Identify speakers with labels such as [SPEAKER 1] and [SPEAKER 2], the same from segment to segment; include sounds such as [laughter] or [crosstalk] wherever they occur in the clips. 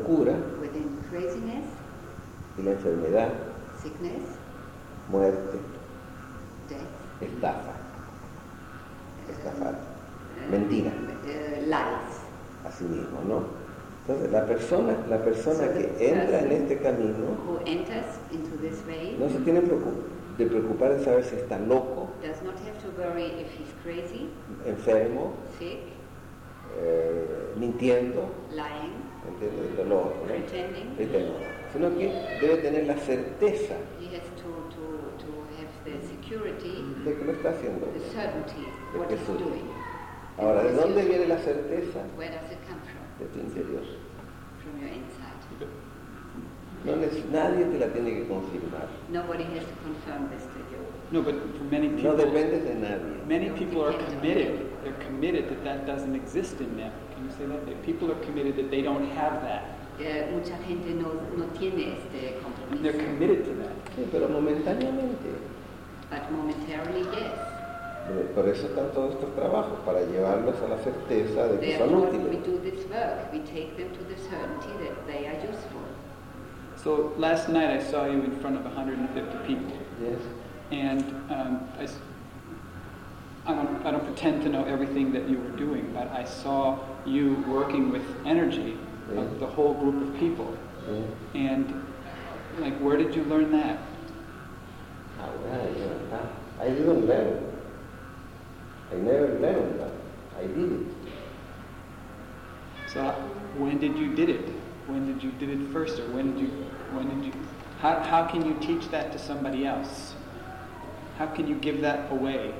[SPEAKER 1] locura. Y la enfermedad,
[SPEAKER 2] sickness,
[SPEAKER 1] muerte,
[SPEAKER 2] death,
[SPEAKER 1] estafa, estafar,
[SPEAKER 2] uh,
[SPEAKER 1] mentira,
[SPEAKER 2] uh, lies.
[SPEAKER 1] así mismo, ¿no? Entonces, la persona, la persona
[SPEAKER 2] So
[SPEAKER 1] que entra en este camino
[SPEAKER 2] Who enters into this way
[SPEAKER 1] no se tiene de preocupar de saber si está loco,
[SPEAKER 2] does not have to worry if he's crazy,
[SPEAKER 1] enfermo,
[SPEAKER 2] sick,
[SPEAKER 1] eh, mintiendo,
[SPEAKER 2] lying,
[SPEAKER 1] ¿entiendes? El dolor, ¿no?
[SPEAKER 2] pretending.
[SPEAKER 1] Pretendo. Sino que debe tener la certeza
[SPEAKER 2] He has to, to, to have the security,
[SPEAKER 1] de que lo está haciendo.
[SPEAKER 2] the certainty
[SPEAKER 1] De
[SPEAKER 2] what
[SPEAKER 1] que
[SPEAKER 2] doing.
[SPEAKER 1] Ahora, ¿de dónde viene la certeza?
[SPEAKER 2] Where does it come from?
[SPEAKER 1] De tu interior.
[SPEAKER 2] From your inside.
[SPEAKER 1] No nadie te la tiene que confirmar.
[SPEAKER 2] Nobody has to confirm this to you.
[SPEAKER 3] No, but for many
[SPEAKER 1] No
[SPEAKER 3] people,
[SPEAKER 1] dependes de nadie.
[SPEAKER 3] many people are committed. They're committed that that doesn't exist in them. Can you say that? That people are committed that they don't have that.
[SPEAKER 2] Eh, mucha gente no, no tiene este
[SPEAKER 3] They're
[SPEAKER 2] compromiso.
[SPEAKER 3] committed to that.
[SPEAKER 1] Sí, pero momentáneamente.
[SPEAKER 2] But momentarily, yes.
[SPEAKER 1] Por eso están todos estos trabajos, para llevarlos a la certeza de que son
[SPEAKER 2] Therefore, we
[SPEAKER 1] útiles.
[SPEAKER 2] do this work. We take them to the certainty that they are useful.
[SPEAKER 3] So last night I saw you in front of 150 people,
[SPEAKER 1] Yes.
[SPEAKER 3] and um, I, s- I don't, I don't pretend to know everything that you were doing, but I saw you working with energy
[SPEAKER 1] Yeah.
[SPEAKER 3] of the whole group of people.
[SPEAKER 1] Sí.
[SPEAKER 3] And like, where did you learn that?
[SPEAKER 1] Ah, well, yeah, ah, I didn't learn. I never learned that. I did it.
[SPEAKER 3] So when did you did it? When did you did it first, or when did you when did you? How how can you teach that to somebody else? How can you give that away?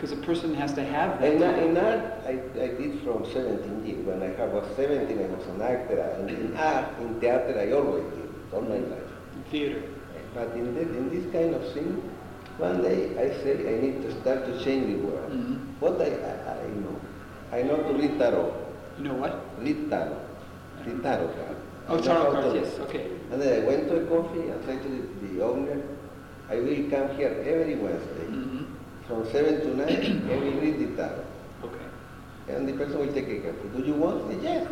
[SPEAKER 3] Because a person has to have that.
[SPEAKER 1] In, art- in art, I, I did from 17 years. When I was 17, I was an actor. And in [laughs] art, in theater, I always did, all my life.
[SPEAKER 3] in theater.
[SPEAKER 1] But in, this, in this kind of thing, one day I say I need to start to change the world.
[SPEAKER 3] Mhm.
[SPEAKER 1] What I, I, I know? I know to read tarot.
[SPEAKER 3] You know what?
[SPEAKER 1] Read tarot. Read tarot card.
[SPEAKER 3] Oh, tarot cards. Yes. Okay.
[SPEAKER 1] And then I went to a coffee and said to the, the owner, I will come here every Wednesday.
[SPEAKER 3] hmm
[SPEAKER 1] From 7 to 9, I will read the tarot.
[SPEAKER 3] Okay.
[SPEAKER 1] And the person will take a coffee. Do you want? Say, yes.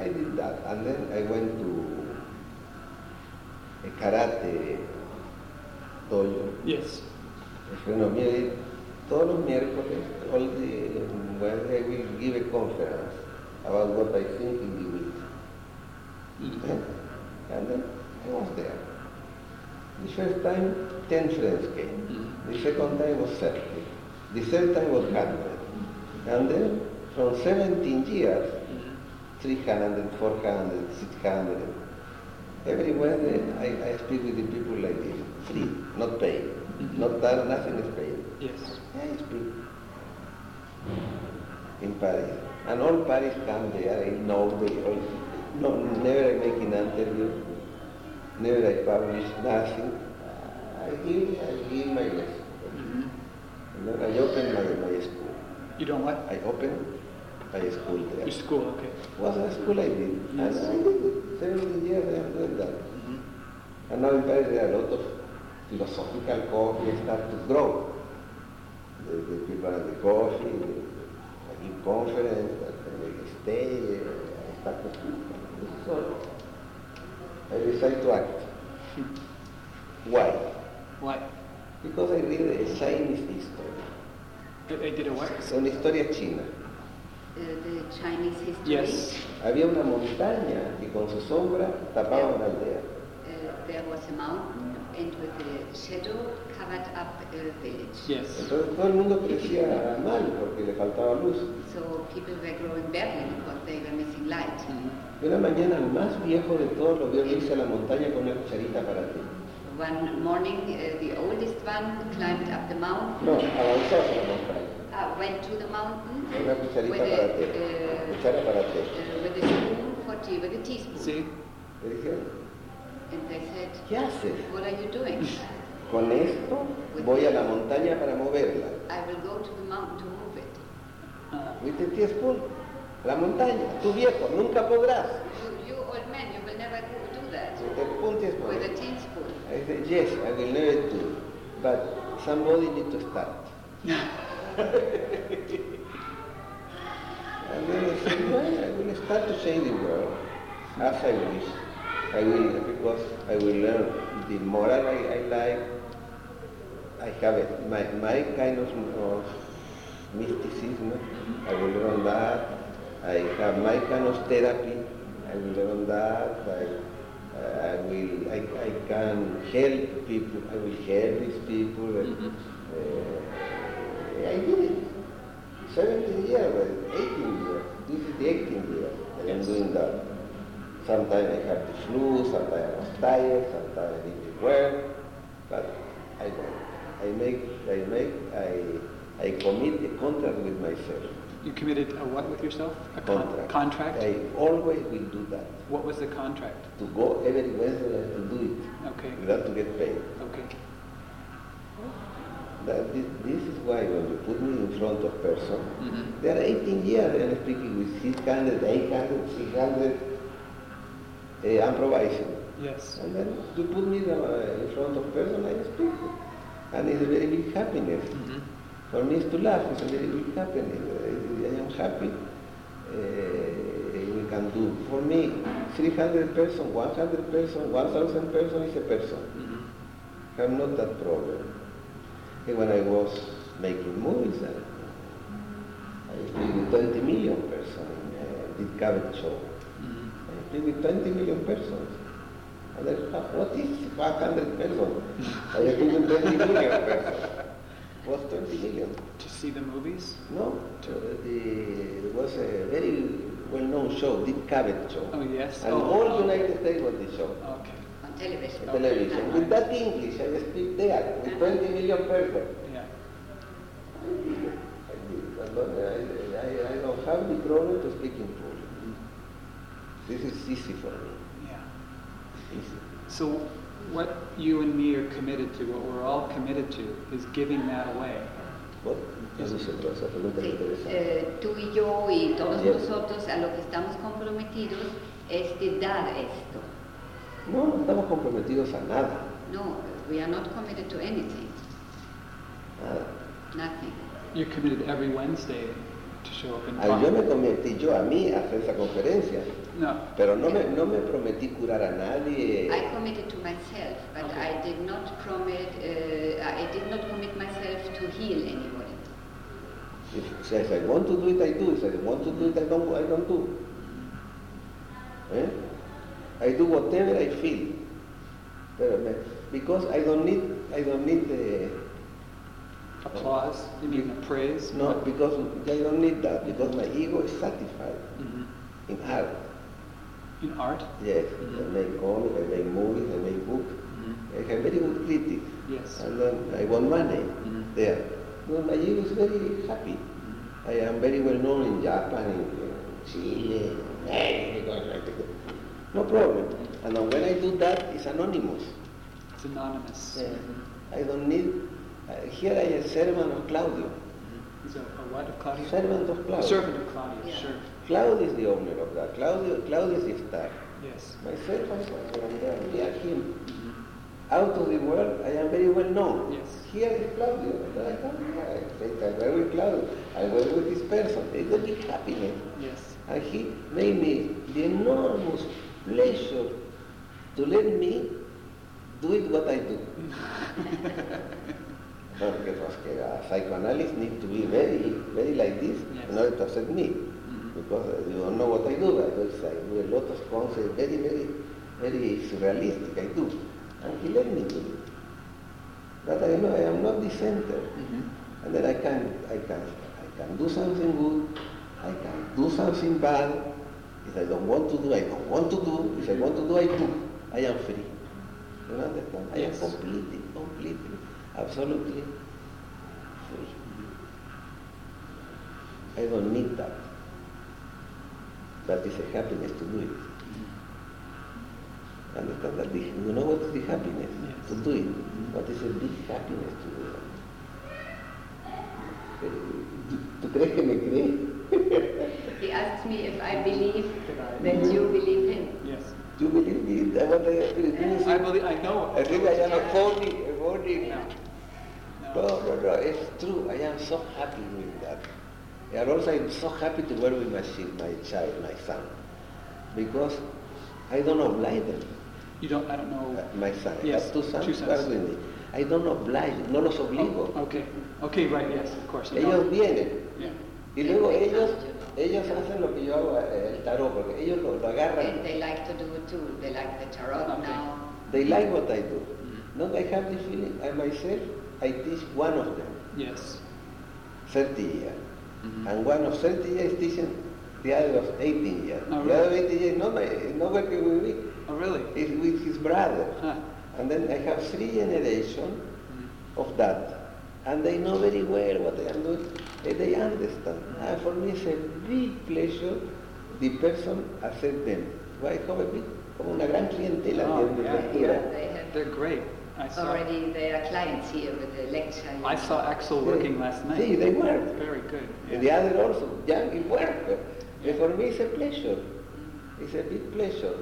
[SPEAKER 1] I, I did that. And then I went to a karate dojo.
[SPEAKER 3] Yes.
[SPEAKER 1] El friend mío, todos los miércoles, all the Wednesday, I will give a conference about what I think in the week.
[SPEAKER 3] Mhm.
[SPEAKER 1] And then I was there. The first time, 10 friends came. The second time was 30. The third time was 100. And then, from 17 years,
[SPEAKER 3] Mhm.
[SPEAKER 1] 300, 400, 600. Every Wednesday, I, I speak with the people like this, free, not paid. Not that, nothing is paid.
[SPEAKER 3] Yes.
[SPEAKER 1] I speak in Paris. And all Paris come there, I know they all, no, never I make an interview, never I published nothing. I give, I give my lesson.
[SPEAKER 3] hmm
[SPEAKER 1] And then I open my, my school.
[SPEAKER 3] You don't what?
[SPEAKER 1] I open my school there.
[SPEAKER 3] Your school. Okay.
[SPEAKER 1] was a school I did.
[SPEAKER 3] Yes.
[SPEAKER 1] And I did it. 17 years I am doing that.
[SPEAKER 3] hmm
[SPEAKER 1] And now in Paris there are a lot of philosophical coffee start to grow. The, the people at the coffee, the, I give conference, I make a stay, I start to So I decide to act. Why?
[SPEAKER 3] Why?
[SPEAKER 1] Because I read a Chinese history.
[SPEAKER 3] They, they did a what?
[SPEAKER 1] Una historia china.
[SPEAKER 2] Uh, the Chinese history.
[SPEAKER 3] Yes.
[SPEAKER 1] Había una montaña y con su sombra tapaba una aldea.
[SPEAKER 2] Uh, there was a mountain and with a shadow covered up a village.
[SPEAKER 3] Yes.
[SPEAKER 1] Entonces todo el mundo crecía mal porque le faltaba luz.
[SPEAKER 2] So people were growing badly because they were missing light.
[SPEAKER 3] Mhm.
[SPEAKER 1] Y una mañana el más viejo de todos lo vio irse a la montaña con una cucharita para ti.
[SPEAKER 2] One morning, uh, the oldest one climbed up the mountain,
[SPEAKER 1] No, avanzó hacia la montaña.
[SPEAKER 2] uh, went to the mountain
[SPEAKER 1] Con una cucharita
[SPEAKER 2] with
[SPEAKER 1] para
[SPEAKER 2] a,
[SPEAKER 1] té.
[SPEAKER 2] uh,
[SPEAKER 1] Cuchara para té.
[SPEAKER 2] uh, with a spoon for tea, with a teaspoon.
[SPEAKER 1] Le dijeron,
[SPEAKER 2] said,
[SPEAKER 1] ¿qué haces?
[SPEAKER 2] what are you doing? [laughs]
[SPEAKER 1] Con esto voy a la montaña para moverla.
[SPEAKER 2] I will go to the mountain to move it.
[SPEAKER 1] ¿Viste el teaspoon? La montaña, tu viejo, nunca podrás.
[SPEAKER 2] You, you old man, you will never go do that
[SPEAKER 1] ¿Viste el punto teaspoon?
[SPEAKER 2] with a teaspoon.
[SPEAKER 1] I said, yes, I will never do. But somebody need to start. And then I said, well, I will start to change the world as I wish. I will, because I will learn the moral I, I like. I have it, my, my kind of, of mysticism. I will learn that. I have my kind of therapy. I will learn that. I, I will, I, I can help people. I will help these people.
[SPEAKER 3] Mhm.
[SPEAKER 1] Uh, I did it. 17 years, 18 years. This is the 18th year that I'm doing that. Sometimes I have the flu, sometimes I was tired, sometimes I didn't well, but I don't. I make, I make, I, I commit a contract with myself.
[SPEAKER 3] You committed a what with yourself? A con-
[SPEAKER 1] Contract.
[SPEAKER 3] contract?
[SPEAKER 1] I always will do that.
[SPEAKER 3] What was the contract?
[SPEAKER 1] To go every Wednesday and to do it.
[SPEAKER 3] Okay.
[SPEAKER 1] it without to get paid.
[SPEAKER 3] Okay.
[SPEAKER 1] That this, this is why when you put me in front of person,
[SPEAKER 3] Mhm.
[SPEAKER 1] They are 18 years and speaking with 600, 800, 600 uh, improvising.
[SPEAKER 3] Yes.
[SPEAKER 1] And then you put me the, uh, in front of person, I speak. And it's a very big happiness.
[SPEAKER 3] Mhm.
[SPEAKER 1] For me, it's to laugh. It's a very big happiness. I, I am happy. Uh, we can do. For me, 300 person, 100 person, 1,000 person is a person.
[SPEAKER 3] Mhm.
[SPEAKER 1] I have not that problem. And when I was making movies, I, I speak with 20 million person in uh, the Cavett show. I 20 million persons. And I thought, what is 500 persons? I speak with 20 million persons. What's 20 million?
[SPEAKER 3] To see the movies?
[SPEAKER 1] No, uh, the, it was a very well-known show, Dick Cavett show.
[SPEAKER 3] Oh, yes.
[SPEAKER 1] And
[SPEAKER 3] oh,
[SPEAKER 1] all. United States was the show.
[SPEAKER 3] Okay.
[SPEAKER 2] On television.
[SPEAKER 1] on television. With that English, I speak there with 20 million persons.
[SPEAKER 3] Yeah.
[SPEAKER 1] I did it. I did it. And don't- I, I, I don't have the problem to speak in public. This is easy for me.
[SPEAKER 3] Yeah.
[SPEAKER 1] Easy.
[SPEAKER 3] So what you and me are committed to, what we're all committed to, is giving that away.
[SPEAKER 1] What? Eso es otra cosa, pregunta
[SPEAKER 2] Sí,
[SPEAKER 1] interesante.
[SPEAKER 2] eh, tú y yo y todos
[SPEAKER 1] Yes.
[SPEAKER 2] nosotros a lo que estamos comprometidos es de dar esto.
[SPEAKER 1] No, no estamos comprometidos a nada.
[SPEAKER 2] No, we are not committed to anything,
[SPEAKER 1] Nada.
[SPEAKER 2] nothing.
[SPEAKER 3] You're committed every Wednesday to show up in
[SPEAKER 1] Ah, yo me
[SPEAKER 3] talk.
[SPEAKER 1] cometí yo a mí a hacer esa conferencia,
[SPEAKER 3] No.
[SPEAKER 1] pero no me, no me prometí curar a nadie.
[SPEAKER 2] I committed to myself, but
[SPEAKER 3] Okay.
[SPEAKER 2] I did not commit. Uh, I did not commit myself to heal anybody.
[SPEAKER 1] If, if I want to do it, I do. If I want to do it, I don't, I don't do. Eh? I do whatever I feel. Pero me- because I don't need, I don't need the,
[SPEAKER 3] Applause? You mean the praise?
[SPEAKER 1] no, because I don't need that, because my ego is satisfied
[SPEAKER 3] Mhm.
[SPEAKER 1] in art.
[SPEAKER 3] In art?
[SPEAKER 1] Yes,
[SPEAKER 3] Mhm.
[SPEAKER 1] I make comics, I make movies, I make books.
[SPEAKER 3] Mhm.
[SPEAKER 1] I have very good critics.
[SPEAKER 3] Yes.
[SPEAKER 1] And then I want money
[SPEAKER 3] Mhm.
[SPEAKER 1] there. No, my ego is very happy. I am very well known in Japan, in, in Chile, in Mexico, no problem. And then when I do that, it's anonymous.
[SPEAKER 3] It's anonymous.
[SPEAKER 1] Yeah.
[SPEAKER 3] Mhm.
[SPEAKER 1] I don't need, uh, here I am servant of Claudio.
[SPEAKER 3] Mhm. Is a, a what of Claudio?
[SPEAKER 1] Servant of Claudio.
[SPEAKER 3] Servant of Claudio,
[SPEAKER 2] Yeah.
[SPEAKER 3] sure.
[SPEAKER 1] Claudio is the owner of that. Claudio, Claudio is the star.
[SPEAKER 3] Yes.
[SPEAKER 1] Myself, I am there, we are him.
[SPEAKER 3] Mhm.
[SPEAKER 1] Out of the world, I am very well known.
[SPEAKER 3] Yes.
[SPEAKER 1] Here is Claudio. And I come here, I say, I work with Claudio. I work with this person. It's a big happiness.
[SPEAKER 3] Yes.
[SPEAKER 1] And he made me the enormous pleasure to let me do it what I do. [laughs] Because was que a psychoanalyst need to be very, very like this
[SPEAKER 3] Yes.
[SPEAKER 1] in order to accept me. Because you don't know what I do. I do, I do a lot of concepts, very, very, very surrealistic. I do. And he let me do it. But I know I am not the center.
[SPEAKER 3] Mhm.
[SPEAKER 1] And then I can, I can, I can do something good, I can do something bad. If I don't want to do, I don't want to do. If I want to do, I do. I am free. You understand? I am completely, completely, absolutely free. I don't need that. That is a happiness to do it. Understand that? The, you know what is the happiness?
[SPEAKER 3] Yes.
[SPEAKER 1] To do it. What is a big happiness to do that? Eh, ¿Tú crees que me crees?
[SPEAKER 2] He asked me if I believe that you believe him.
[SPEAKER 3] Yes.
[SPEAKER 1] Do you believe me? I want to finish.
[SPEAKER 3] I believe, I know.
[SPEAKER 1] I think I am a phony, a phony.
[SPEAKER 3] No.
[SPEAKER 1] No, no, no, it's true. I am so happy with that. And also I'm so happy to work with my, my child, my son, because I don't oblige them.
[SPEAKER 3] You don't, I don't know.
[SPEAKER 1] Uh, my son, I
[SPEAKER 3] Yes,
[SPEAKER 1] have two sons,
[SPEAKER 3] two sons.
[SPEAKER 1] with me. I don't oblige, no los obligo.
[SPEAKER 3] Oh, okay. Okay, right, yes, of course. You
[SPEAKER 1] Ellos
[SPEAKER 3] don't.
[SPEAKER 1] vienen
[SPEAKER 3] Yeah.
[SPEAKER 1] y luego ellos, ellos hacen lo que yo hago, eh, el tarot, porque ellos lo, lo
[SPEAKER 2] And
[SPEAKER 1] agarran.
[SPEAKER 2] they like to do it too. They like the tarot
[SPEAKER 3] Okay.
[SPEAKER 2] now.
[SPEAKER 1] They like what I do.
[SPEAKER 3] Mhm.
[SPEAKER 1] No, I have the feeling, I myself, I teach one of them,
[SPEAKER 3] Yes.
[SPEAKER 1] 30 years.
[SPEAKER 3] Mhm.
[SPEAKER 1] And one of 30 years teaching the other of 18 years.
[SPEAKER 3] Oh,
[SPEAKER 1] The other 18 years, no, my- not working with me,
[SPEAKER 3] Oh, really?
[SPEAKER 1] it's with his brother.
[SPEAKER 3] Huh.
[SPEAKER 1] And then I have three generations
[SPEAKER 3] Mhm.
[SPEAKER 1] of that. And they know very well what I am doing. And they understand. And for me it's a big pleasure the person accept them. Why have a big, como una gran clientela
[SPEAKER 3] Oh,
[SPEAKER 1] de
[SPEAKER 3] yeah,
[SPEAKER 1] lectura.
[SPEAKER 2] They have
[SPEAKER 3] They're great. I saw.
[SPEAKER 2] already their clients here with the lecture.
[SPEAKER 3] I saw Axel working last night.
[SPEAKER 1] See, they work.
[SPEAKER 3] Very good.
[SPEAKER 1] And
[SPEAKER 3] yeah.
[SPEAKER 1] the other also, young in work. And for me it's a pleasure. It's a big pleasure.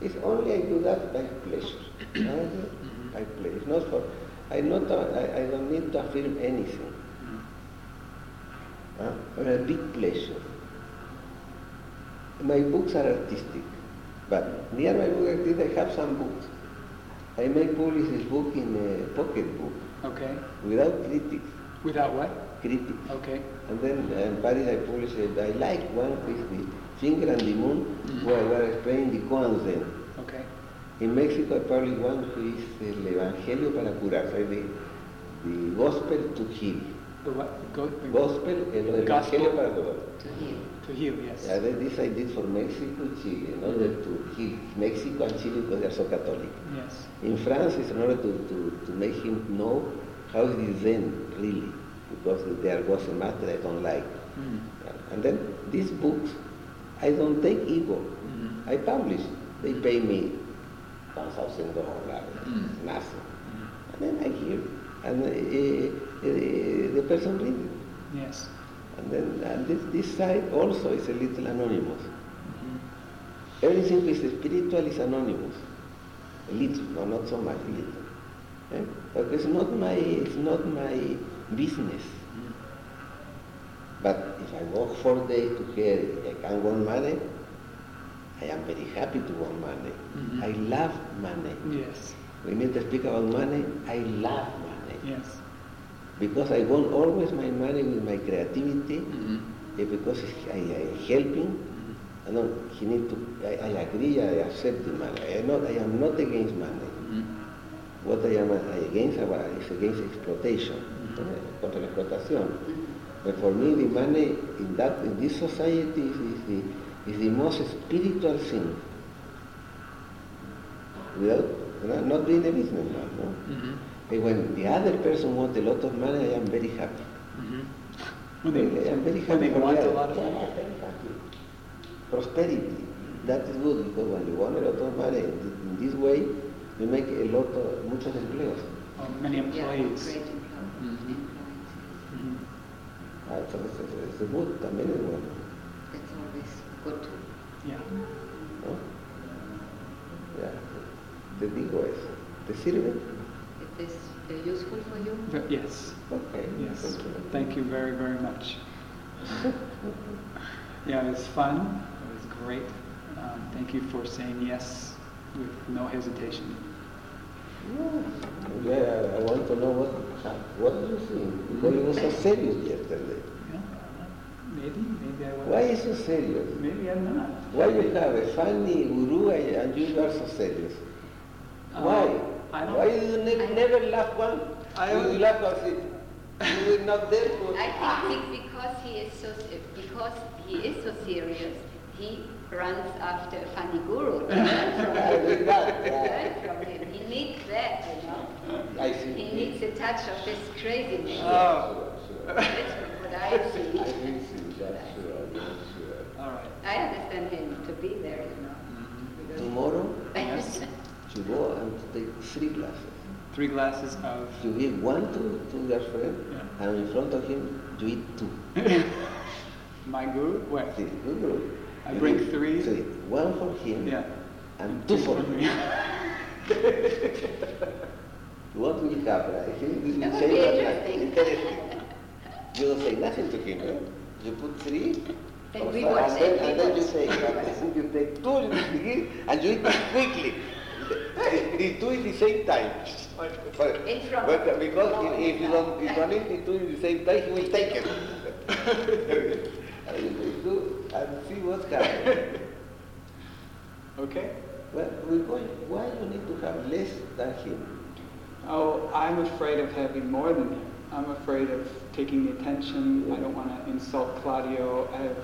[SPEAKER 1] It's only I do that by pleasure. [coughs]
[SPEAKER 3] Mm-hmm.
[SPEAKER 1] I play. It's not for, I, not, I, I don't need to affirm anything. Huh? But a big pleasure. My books are artistic, but near my book artistic I have some books. I may publish this book in a pocket book.
[SPEAKER 3] Okay.
[SPEAKER 1] Without critics.
[SPEAKER 3] Without what?
[SPEAKER 1] Critics.
[SPEAKER 3] Okay.
[SPEAKER 1] And then uh, in Paris I published, I like one with the Finger and the Moon,
[SPEAKER 3] mm-hmm.
[SPEAKER 1] where, where I explain the Koanzen.
[SPEAKER 3] Okay.
[SPEAKER 1] In Mexico I published one who is El Evangelio para curar, the, the Gospel to Heal.
[SPEAKER 3] The what? Go, the
[SPEAKER 1] Gospel, el, el
[SPEAKER 3] Gospel.
[SPEAKER 1] Evangelio para curar.
[SPEAKER 2] To heal.
[SPEAKER 3] To heal, yes.
[SPEAKER 1] Yeah, this I did for Mexico, Chile, in order to heal Mexico and Chile because they are so Catholic.
[SPEAKER 3] Yes.
[SPEAKER 1] In France, it's in order to, to, to make him know how it is Zen, really, because there was a matter I don't like.
[SPEAKER 3] Mhm.
[SPEAKER 1] And then these books, I don't take ego.
[SPEAKER 3] Mhm.
[SPEAKER 1] I publish. They pay me one thousand dollars,
[SPEAKER 3] Mm.
[SPEAKER 1] nothing.
[SPEAKER 3] Mhm.
[SPEAKER 1] And then I hear, and uh, uh, the person reads it.
[SPEAKER 3] Yes.
[SPEAKER 1] And then and this, this side also is a little anonymous.
[SPEAKER 3] Mhm.
[SPEAKER 1] Everything which is spiritual is anonymous. A little, no, not so much, a little. Eh? But it's not my, it's not my business.
[SPEAKER 3] Mhm.
[SPEAKER 1] But if I work four days to get, I can want money, I am very happy to want money.
[SPEAKER 3] Mhm.
[SPEAKER 1] I love money.
[SPEAKER 3] Yes.
[SPEAKER 1] We need to speak about money. I love money.
[SPEAKER 3] Yes.
[SPEAKER 1] Because I want always my money with my creativity,
[SPEAKER 3] Mhm.
[SPEAKER 1] eh, because I am helping.
[SPEAKER 3] Mhm.
[SPEAKER 1] I know he need to, I, I agree, I accept the money. I, not, I am not against money.
[SPEAKER 3] Mhm.
[SPEAKER 1] What I am against uh, is against exploitation,
[SPEAKER 3] Mhm.
[SPEAKER 1] eh, contra la explotación. But for me, the money in that in this society is, is the is the most spiritual thing. Without not, not being a businessman, no. And when the other person wants a lot of money, I am very happy.
[SPEAKER 3] Mhm. When they,
[SPEAKER 1] I am very
[SPEAKER 3] when
[SPEAKER 1] happy
[SPEAKER 3] they
[SPEAKER 1] for
[SPEAKER 3] want a lot of
[SPEAKER 1] Yeah,
[SPEAKER 3] money.
[SPEAKER 1] very happy. Prosperity, that is good because when you want a lot of money in this way, you make a lot of muchos empleos.
[SPEAKER 3] Oh, many
[SPEAKER 2] Yeah,
[SPEAKER 3] employees.
[SPEAKER 2] great employees.
[SPEAKER 3] Mhm.
[SPEAKER 2] employees.
[SPEAKER 3] Mhm.
[SPEAKER 1] Ah, so es, es, es good, también es bueno.
[SPEAKER 2] That's always good to
[SPEAKER 3] Yeah.
[SPEAKER 1] ¿no? Ya, te digo eso. ¿Te sirve?
[SPEAKER 2] Is this uh, useful for you?
[SPEAKER 3] But yes.
[SPEAKER 1] Ok.
[SPEAKER 3] Yes. Thank you very, very much. [laughs] Yeah, it was fun. It was great. Um, thank you for saying yes with no hesitation.
[SPEAKER 1] Yeah, I want to know what, what do you think? Because you were so serious yesterday.
[SPEAKER 3] Yeah, maybe, maybe I was.
[SPEAKER 1] Why is so serious?
[SPEAKER 3] Maybe I'm not.
[SPEAKER 1] Why you have a funny guru and and you are so serious?
[SPEAKER 3] Uh,
[SPEAKER 1] Why?
[SPEAKER 3] I don't-
[SPEAKER 1] Why you ne- never laugh one?
[SPEAKER 3] I
[SPEAKER 1] you
[SPEAKER 3] don't-
[SPEAKER 1] laugh as if you were not there for...
[SPEAKER 2] I think be- because he is so because he is so serious, he runs after a funny guru [laughs] to learn from him.
[SPEAKER 1] did that,
[SPEAKER 2] To
[SPEAKER 1] yeah.
[SPEAKER 2] learn from him. He needs that, you know.
[SPEAKER 1] I see.
[SPEAKER 2] He needs a touch of this craziness.
[SPEAKER 3] Oh.
[SPEAKER 2] That's what I
[SPEAKER 1] I
[SPEAKER 2] see.
[SPEAKER 1] see, that's sure.
[SPEAKER 3] All right.
[SPEAKER 2] I understand him to be there, you know. Because-
[SPEAKER 1] Tomorrow,
[SPEAKER 3] Yes.
[SPEAKER 1] You go and take three glasses.
[SPEAKER 3] Three glasses of.
[SPEAKER 1] You give one to, to your friend,
[SPEAKER 3] Yeah.
[SPEAKER 1] and in front of him, you eat two. [laughs]
[SPEAKER 3] My guru? What?
[SPEAKER 1] See, good group.
[SPEAKER 3] I
[SPEAKER 1] You
[SPEAKER 3] bring
[SPEAKER 1] give
[SPEAKER 3] three?
[SPEAKER 1] One for him,
[SPEAKER 3] Yeah.
[SPEAKER 1] and two for me.
[SPEAKER 3] me. [laughs]
[SPEAKER 1] What will happen? I think this
[SPEAKER 2] That
[SPEAKER 1] will
[SPEAKER 2] would be
[SPEAKER 1] change our life.
[SPEAKER 2] interesting.
[SPEAKER 1] Interesting. You don't say nothing to him, eh? You put three.
[SPEAKER 2] Then we
[SPEAKER 1] and then, and then you
[SPEAKER 2] say,
[SPEAKER 1] take,
[SPEAKER 2] it.
[SPEAKER 1] you take two, you begin, and you eat it quickly. You do it the same time. But,
[SPEAKER 2] In front
[SPEAKER 1] but
[SPEAKER 2] uh,
[SPEAKER 1] because
[SPEAKER 2] No,
[SPEAKER 1] if, if you don't, if you don't eat the two at the same time, he will take it. [laughs] and do and see what's happening.
[SPEAKER 3] Okay?
[SPEAKER 1] Well, we're going, why you need to have less than him?
[SPEAKER 3] Oh, I'm afraid of having more than him. I'm afraid of taking the attention. I don't want to insult Claudio. I have,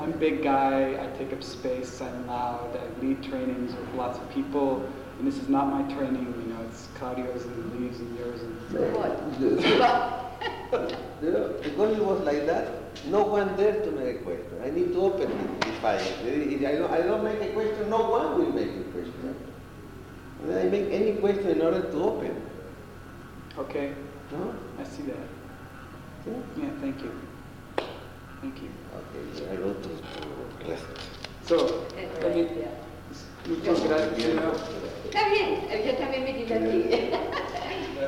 [SPEAKER 3] I'm a big guy. I take up space. I'm loud. I lead trainings with lots of people. And this is not my training. You know, it's Claudio's and Lee's and yours. And
[SPEAKER 2] What?
[SPEAKER 1] The- You know, because it was like that, no one dared to make a question. I need to open it, define it. If I don't, I don't make a question, no one will make a question. And I make any question in order to open.
[SPEAKER 3] okay,
[SPEAKER 1] No?
[SPEAKER 3] I see that.
[SPEAKER 1] Yeah?
[SPEAKER 3] Yeah, thank you. Thank you.
[SPEAKER 1] Okay, I go to to rest.
[SPEAKER 3] So, let me,
[SPEAKER 2] yeah.
[SPEAKER 3] muchas gracias. ¿no?
[SPEAKER 2] Está bien, yo también me divertí.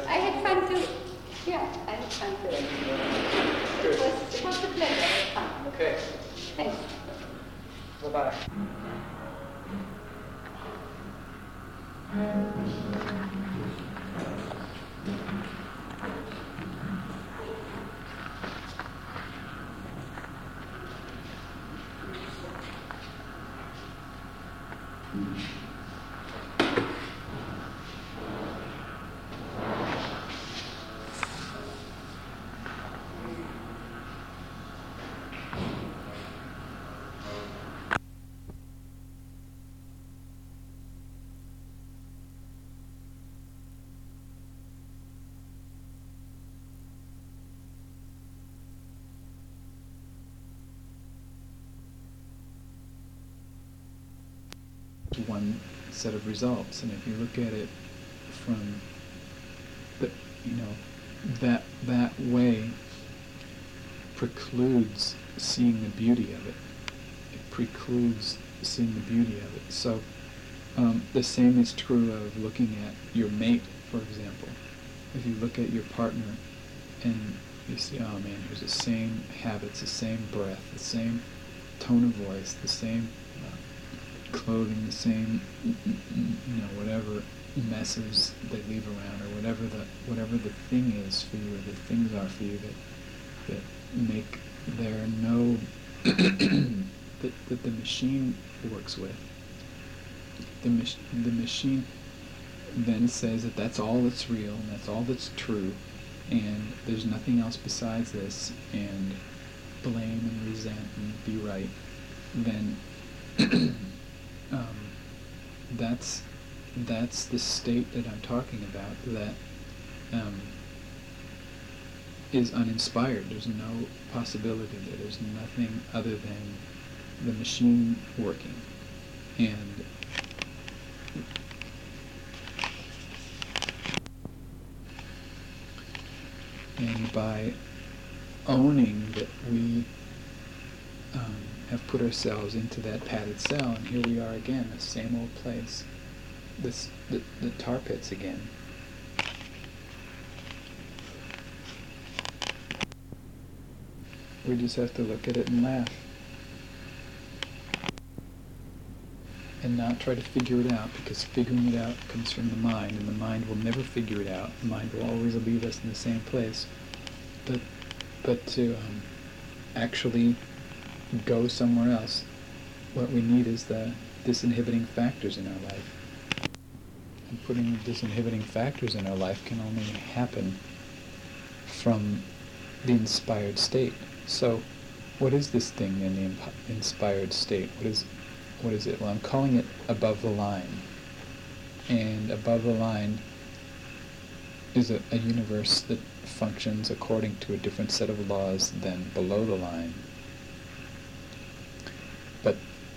[SPEAKER 2] I had fun too. Yeah, I had fun too. It was, it was a pleasure.
[SPEAKER 3] Okay,
[SPEAKER 2] Thanks.
[SPEAKER 3] bye-bye.
[SPEAKER 4] One set of results. And if you look at it from the, you know, that that way precludes seeing the beauty of it. It precludes seeing the beauty of it. So um, the same is true of looking at your mate, for example. If you look at your partner and you see, oh man, here's the same habits, the same breath, the same tone of voice, the same clothing, the same, you know, whatever messes they leave around, or whatever the whatever the thing is for you, or the things are for you that that make there no [coughs] that, that the machine works with. The mach- the machine then says that that's all that's real and that's all that's true, and there's nothing else besides this, and blame and resent and be right, then um, that's that's the state that I'm talking about that um, is uninspired. There's no possibility there. There's nothing other than the machine working, and and by owning that we um, have put ourselves into that padded cell, and here we are again, the same old place, this the, the tar pits again. We just have to look at it and laugh. And not try to figure it out, because figuring it out comes from the mind, and the mind will never figure it out. The mind will always leave us in the same place. But, but to um, actually go somewhere else, what we need is the disinhibiting factors in our life. And putting disinhibiting factors in our life can only happen from the inspired state. So, what is this thing in the imp- inspired state? What is, what is it? Well, I'm calling it above the line. And above the line is a, a universe that functions according to a different set of laws than below the line.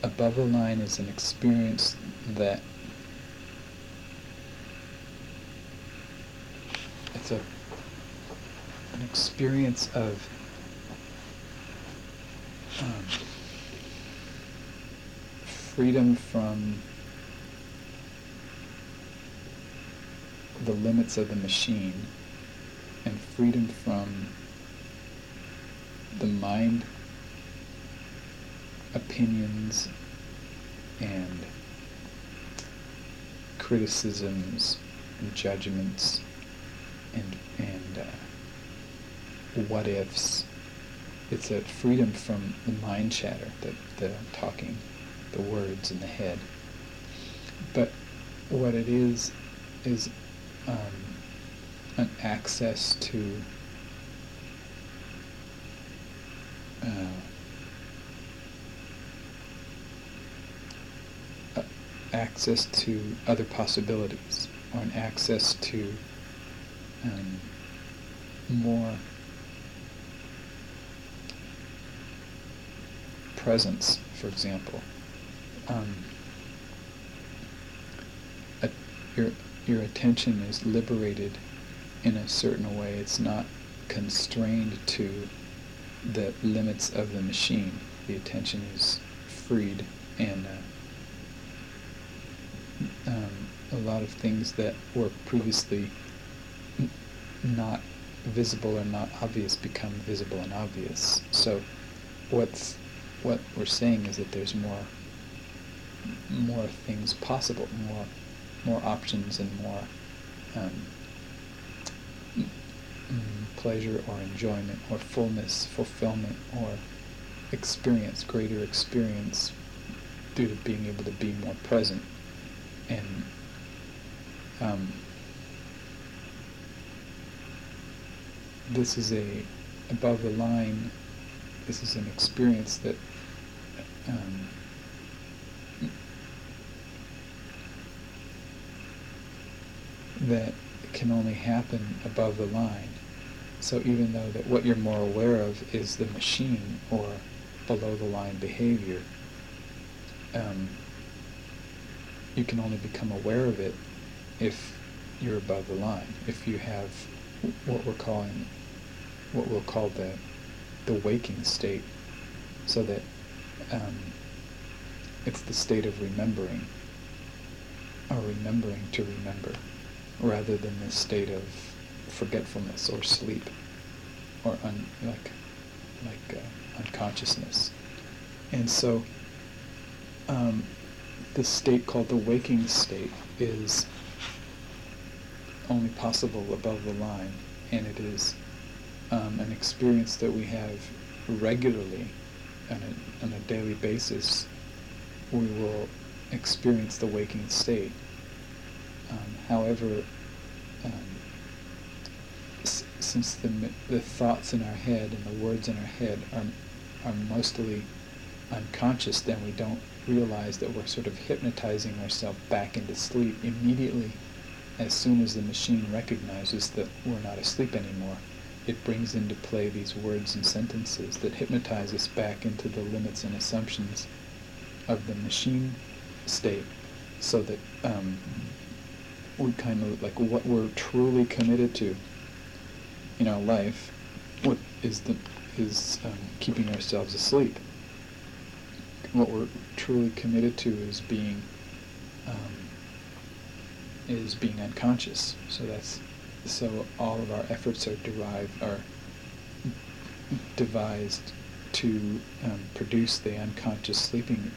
[SPEAKER 4] Above the line is an experience that it's a an experience of um, freedom from the limits of the machine and freedom from the mind opinions and criticisms and judgments and and uh, what ifs. It's a freedom from the mind chatter, the, the talking, the words in the head. But what it is is um, an access to uh, access to other possibilities or an access to um, more presence, for example. Um, a, your, your attention is liberated in a certain way. It's not constrained to the limits of the machine. The attention is freed and uh, um, a lot of things that were previously not visible or not obvious become visible and obvious. So, what's what we're saying is that there's more more things possible, more more options, and more um, pleasure or enjoyment or fullness, fulfillment or experience, greater experience due to being able to be more present and um, this is a above the line. This is an experience that um, that can only happen above the line. So even though that what you're more aware of is the machine or below the line behavior, um, you can only become aware of it if you're above the line. If you have what we're calling, what we'll call the, the waking state, so that um, it's the state of remembering, or remembering to remember, rather than the state of forgetfulness or sleep, or un, like like uh, unconsciousness. And so. Um, the state called the waking state is only possible above the line, and it is um, an experience that we have regularly on a, on a daily basis. We will experience the waking state. Um, however, um, s- since the, the thoughts in our head and the words in our head are, are mostly unconscious, then we don't realize that we're sort of hypnotizing ourselves back into sleep immediately as soon as the machine recognizes that we're not asleep anymore. It brings into play these words and sentences that hypnotize us back into the limits and assumptions of the machine state so that um, we kind of like what we're truly committed to in our life what is the is um, keeping ourselves asleep what we're truly committed to is being um, is being unconscious. So that's so all of our efforts are derived are devised to um, produce the unconscious sleeping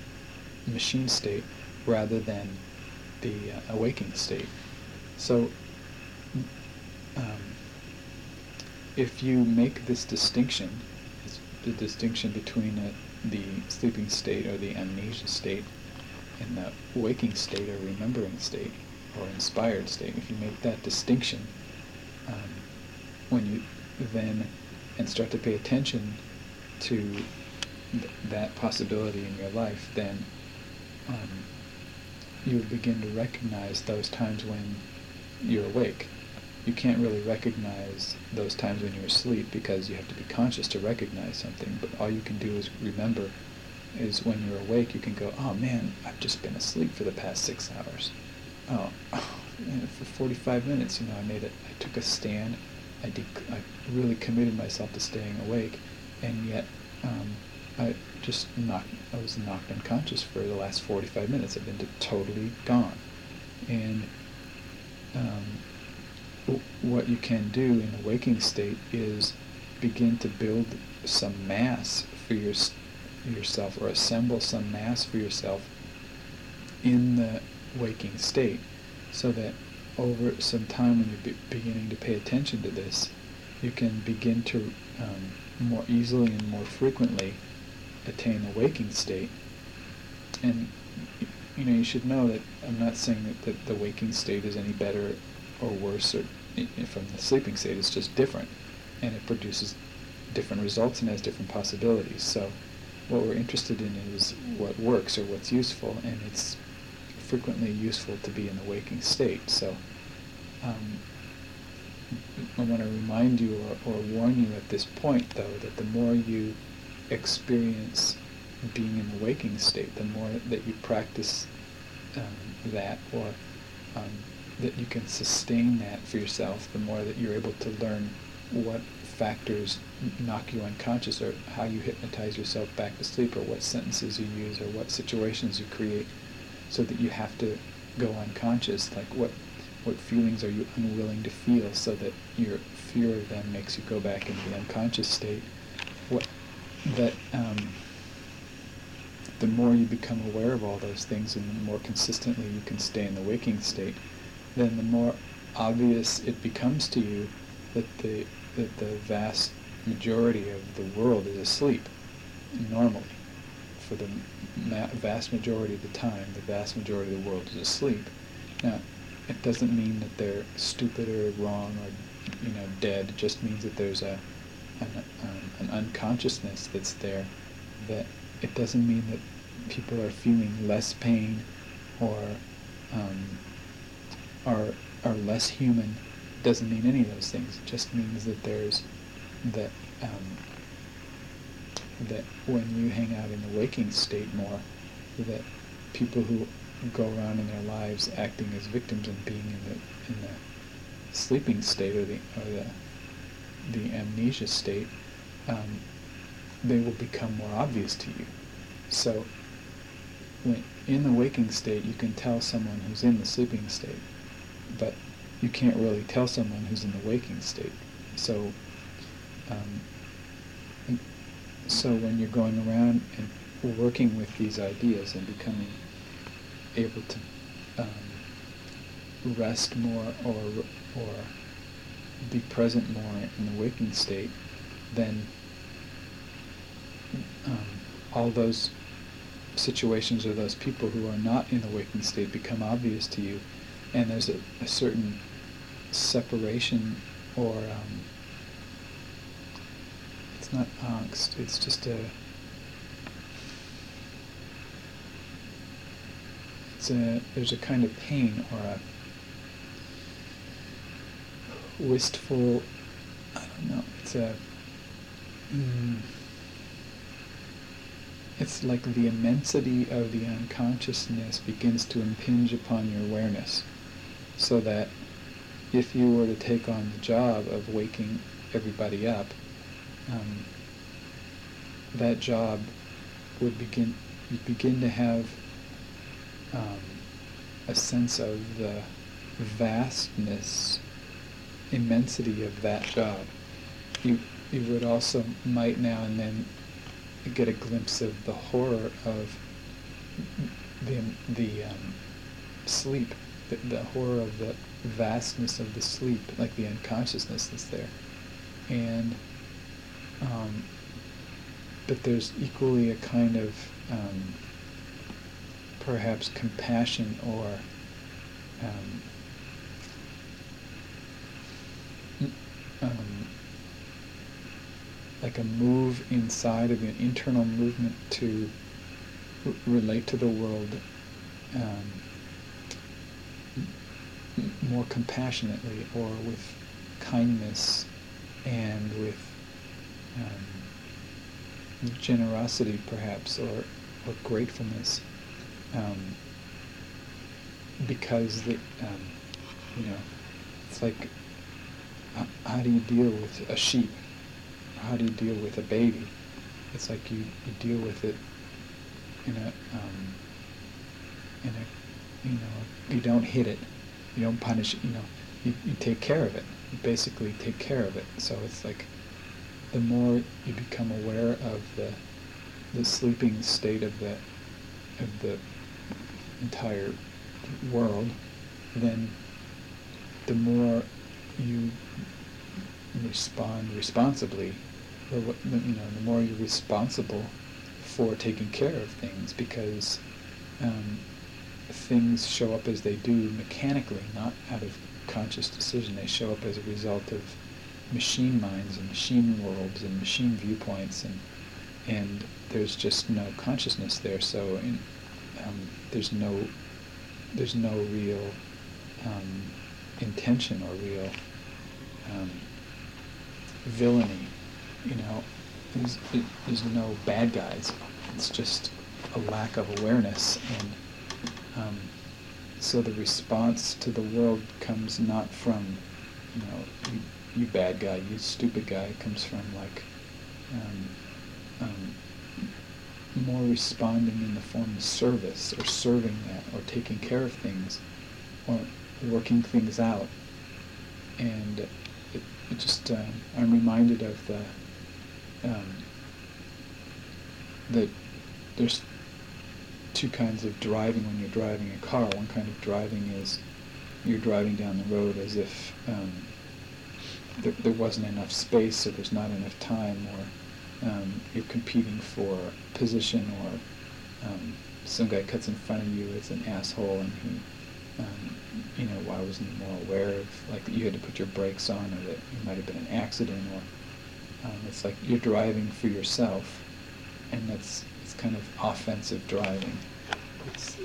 [SPEAKER 4] machine state rather than the uh, awakening state. So um, if you make this distinction, the distinction between a the sleeping state or the amnesia state and the waking state or remembering state or inspired state, if you make that distinction, um, when you then and start to pay attention to th- that possibility in your life, then um, you begin to recognize those times when you're awake you can't really recognize those times when you're asleep because you have to be conscious to recognize something. But all you can do is remember is when you're awake, you can go, oh man, I've just been asleep for the past six hours. Oh, for 45 minutes, you know, I made it. I took a stand. I, dec- I really committed myself to staying awake, and yet um, I just knocked. I was knocked unconscious for the last 45 minutes. I've been totally gone, and um, what you can do in the waking state is begin to build some mass for your yourself or assemble some mass for yourself in the waking state so that over some time when you're be- beginning to pay attention to this, you can begin to um, more easily and more frequently attain the waking state. And you know, you should know that I'm not saying that, that the waking state is any better or worse or from the sleeping state. It's just different, and it produces different results and has different possibilities. So, what we're interested in is what works or what's useful, and it's frequently useful to be in the waking state. So, um, I want to remind you or, or warn you at this point, though, that the more you experience being in the waking state, the more that you practice um, that or um, that you can sustain that for yourself, the more that you're able to learn what factors knock you unconscious or how you hypnotize yourself back to sleep or what sentences you use or what situations you create so that you have to go unconscious. Like what what feelings are you unwilling to feel so that your fear of them makes you go back into the unconscious state. What that um, the more you become aware of all those things and the more consistently you can stay in the waking state, then the more obvious it becomes to you that the that the vast majority of the world is asleep normally. For the vast majority of the time, the vast majority of the world is asleep. Now, it doesn't mean that they're stupid or wrong or you know dead. It just means that there's a an, um, an unconsciousness that's there. That it doesn't mean that people are feeling less pain or um, are are less human. It doesn't mean any of those things. It just means that there's that um, that when you hang out in the waking state more, that people who go around in their lives acting as victims and being in the in the sleeping state or the or the the amnesia state, um, they will become more obvious to you. So when in the waking state, you can tell someone who's in the sleeping state, but you can't really tell someone who's in the waking state. So, um, so when you're going around and working with these ideas and becoming able to um, rest more or or be present more in the waking state, then um, all those situations or those people who are not in the waking state become obvious to you, and there's a, a certain separation or um, it's not angst, it's just a it's a there's a kind of pain or a wistful I don't know it's a mm, it's like the immensity of the unconsciousness begins to impinge upon your awareness. So that if you were to take on the job of waking everybody up, um, that job would begin, you begin to have um, a sense of the vastness, immensity of that job. You, you would also might now and then get a glimpse of the horror of the, the um, sleep, the, the horror of the vastness of the sleep, like the unconsciousness that's there. And, um, but there's equally a kind of um, perhaps compassion or um, um like a move inside of an internal movement to r- relate to the world um, more compassionately or with kindness and with um, generosity perhaps or, or gratefulness um, because the, um, you know it's like how do you deal with a sheep how do you deal with a baby? It's like you, you deal with it in a, um, in a, you know, you don't hit it, you don't punish it, you know, you, you take care of it. You basically take care of it. So it's like the more you become aware of the the sleeping state of the of the entire world, then the more you respond responsibly, or what, you know, the more you're responsible for taking care of things because um, things show up as they do mechanically, not out of conscious decision. They show up as a result of machine minds and machine worlds and machine viewpoints, and and there's just no consciousness there. So in, um, there's no there's no real um, intention or real um, villainy. You know, there's, there's no bad guys. It's just a lack of awareness, and um, so the response to the world comes not from, you know, you, bad guy, you stupid guy. Comes from like um, um, more responding in the form of service or serving that or taking care of things or working things out. And it, it just, uh, I'm reminded of the, um, that there's two kinds of driving when you're driving a car. One kind of driving is you're driving down the road as if um, there, there wasn't enough space or there's not enough time or um, you're competing for position or um, some guy cuts in front of you as an asshole and he, um, you know, why wasn't he more aware of, like, you had to put your brakes on or that it might have been an accident or um, it's like you're driving for yourself and that's, it's kind of offensive driving. It's,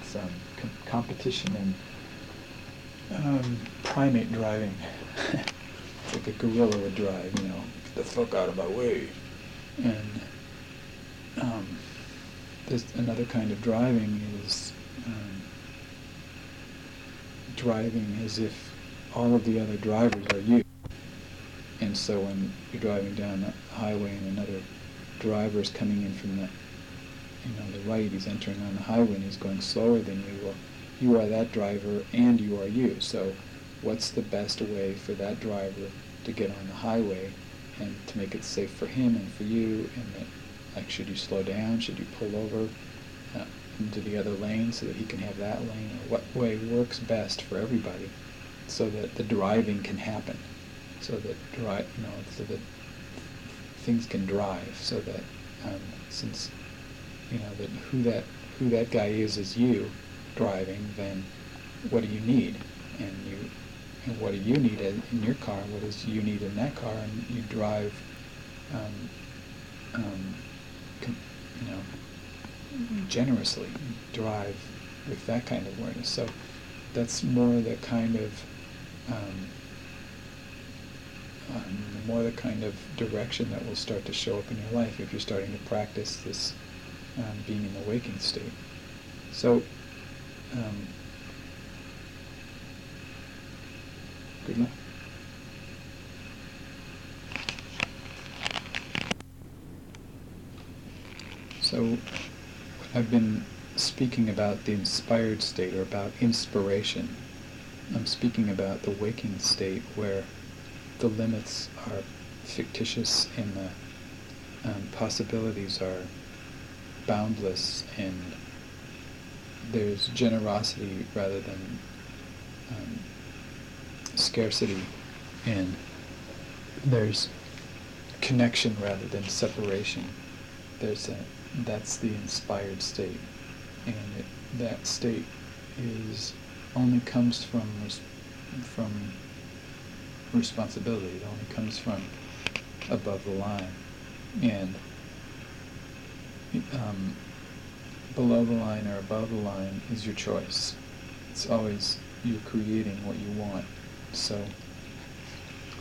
[SPEAKER 4] it's um, com- competition and um, primate driving. [laughs] like a gorilla would drive, you know, get the fuck out of my way and um, there's another kind of driving is um, driving as if all of the other drivers are you. And so when you're driving down the highway and another driver is coming in from the you know the right, he's entering on the highway and he's going slower than you. Well, you are that driver and you are you. So what's the best way for that driver to get on the highway and to make it safe for him and for you? And that like should you slow down? Should you pull over uh, into the other lane so that he can have that lane? Or what way works best for everybody so that the driving can happen? So that drive you know so that things can drive so that um, since you know that who that who that guy is is you driving then what do you need? And you what do you need in your car? What does you need in that car? And you drive, um, um, you know, generously. You drive with that kind of awareness. So that's more the kind of um, um, more the kind of direction that will start to show up in your life if you're starting to practice this um, being in the waking state. So um, Good luck. So, I've been speaking about the inspired state or about inspiration. I'm speaking about the waking state where the limits are fictitious and the um, possibilities are boundless and there's generosity rather than um, scarcity and there's connection rather than separation. There's a, that's the inspired state, and it, that state is only comes from res, from responsibility. It only comes from above the line, and um, below the line or above the line is your choice. It's always you're creating what you want. So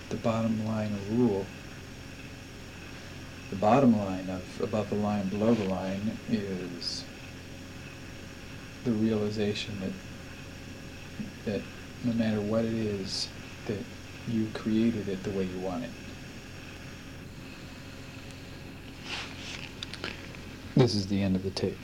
[SPEAKER 4] the bottom line rule, the bottom line of above the line, below the line is the realization that that no matter what it is, that you created it the way you want it. This is the end of the tape.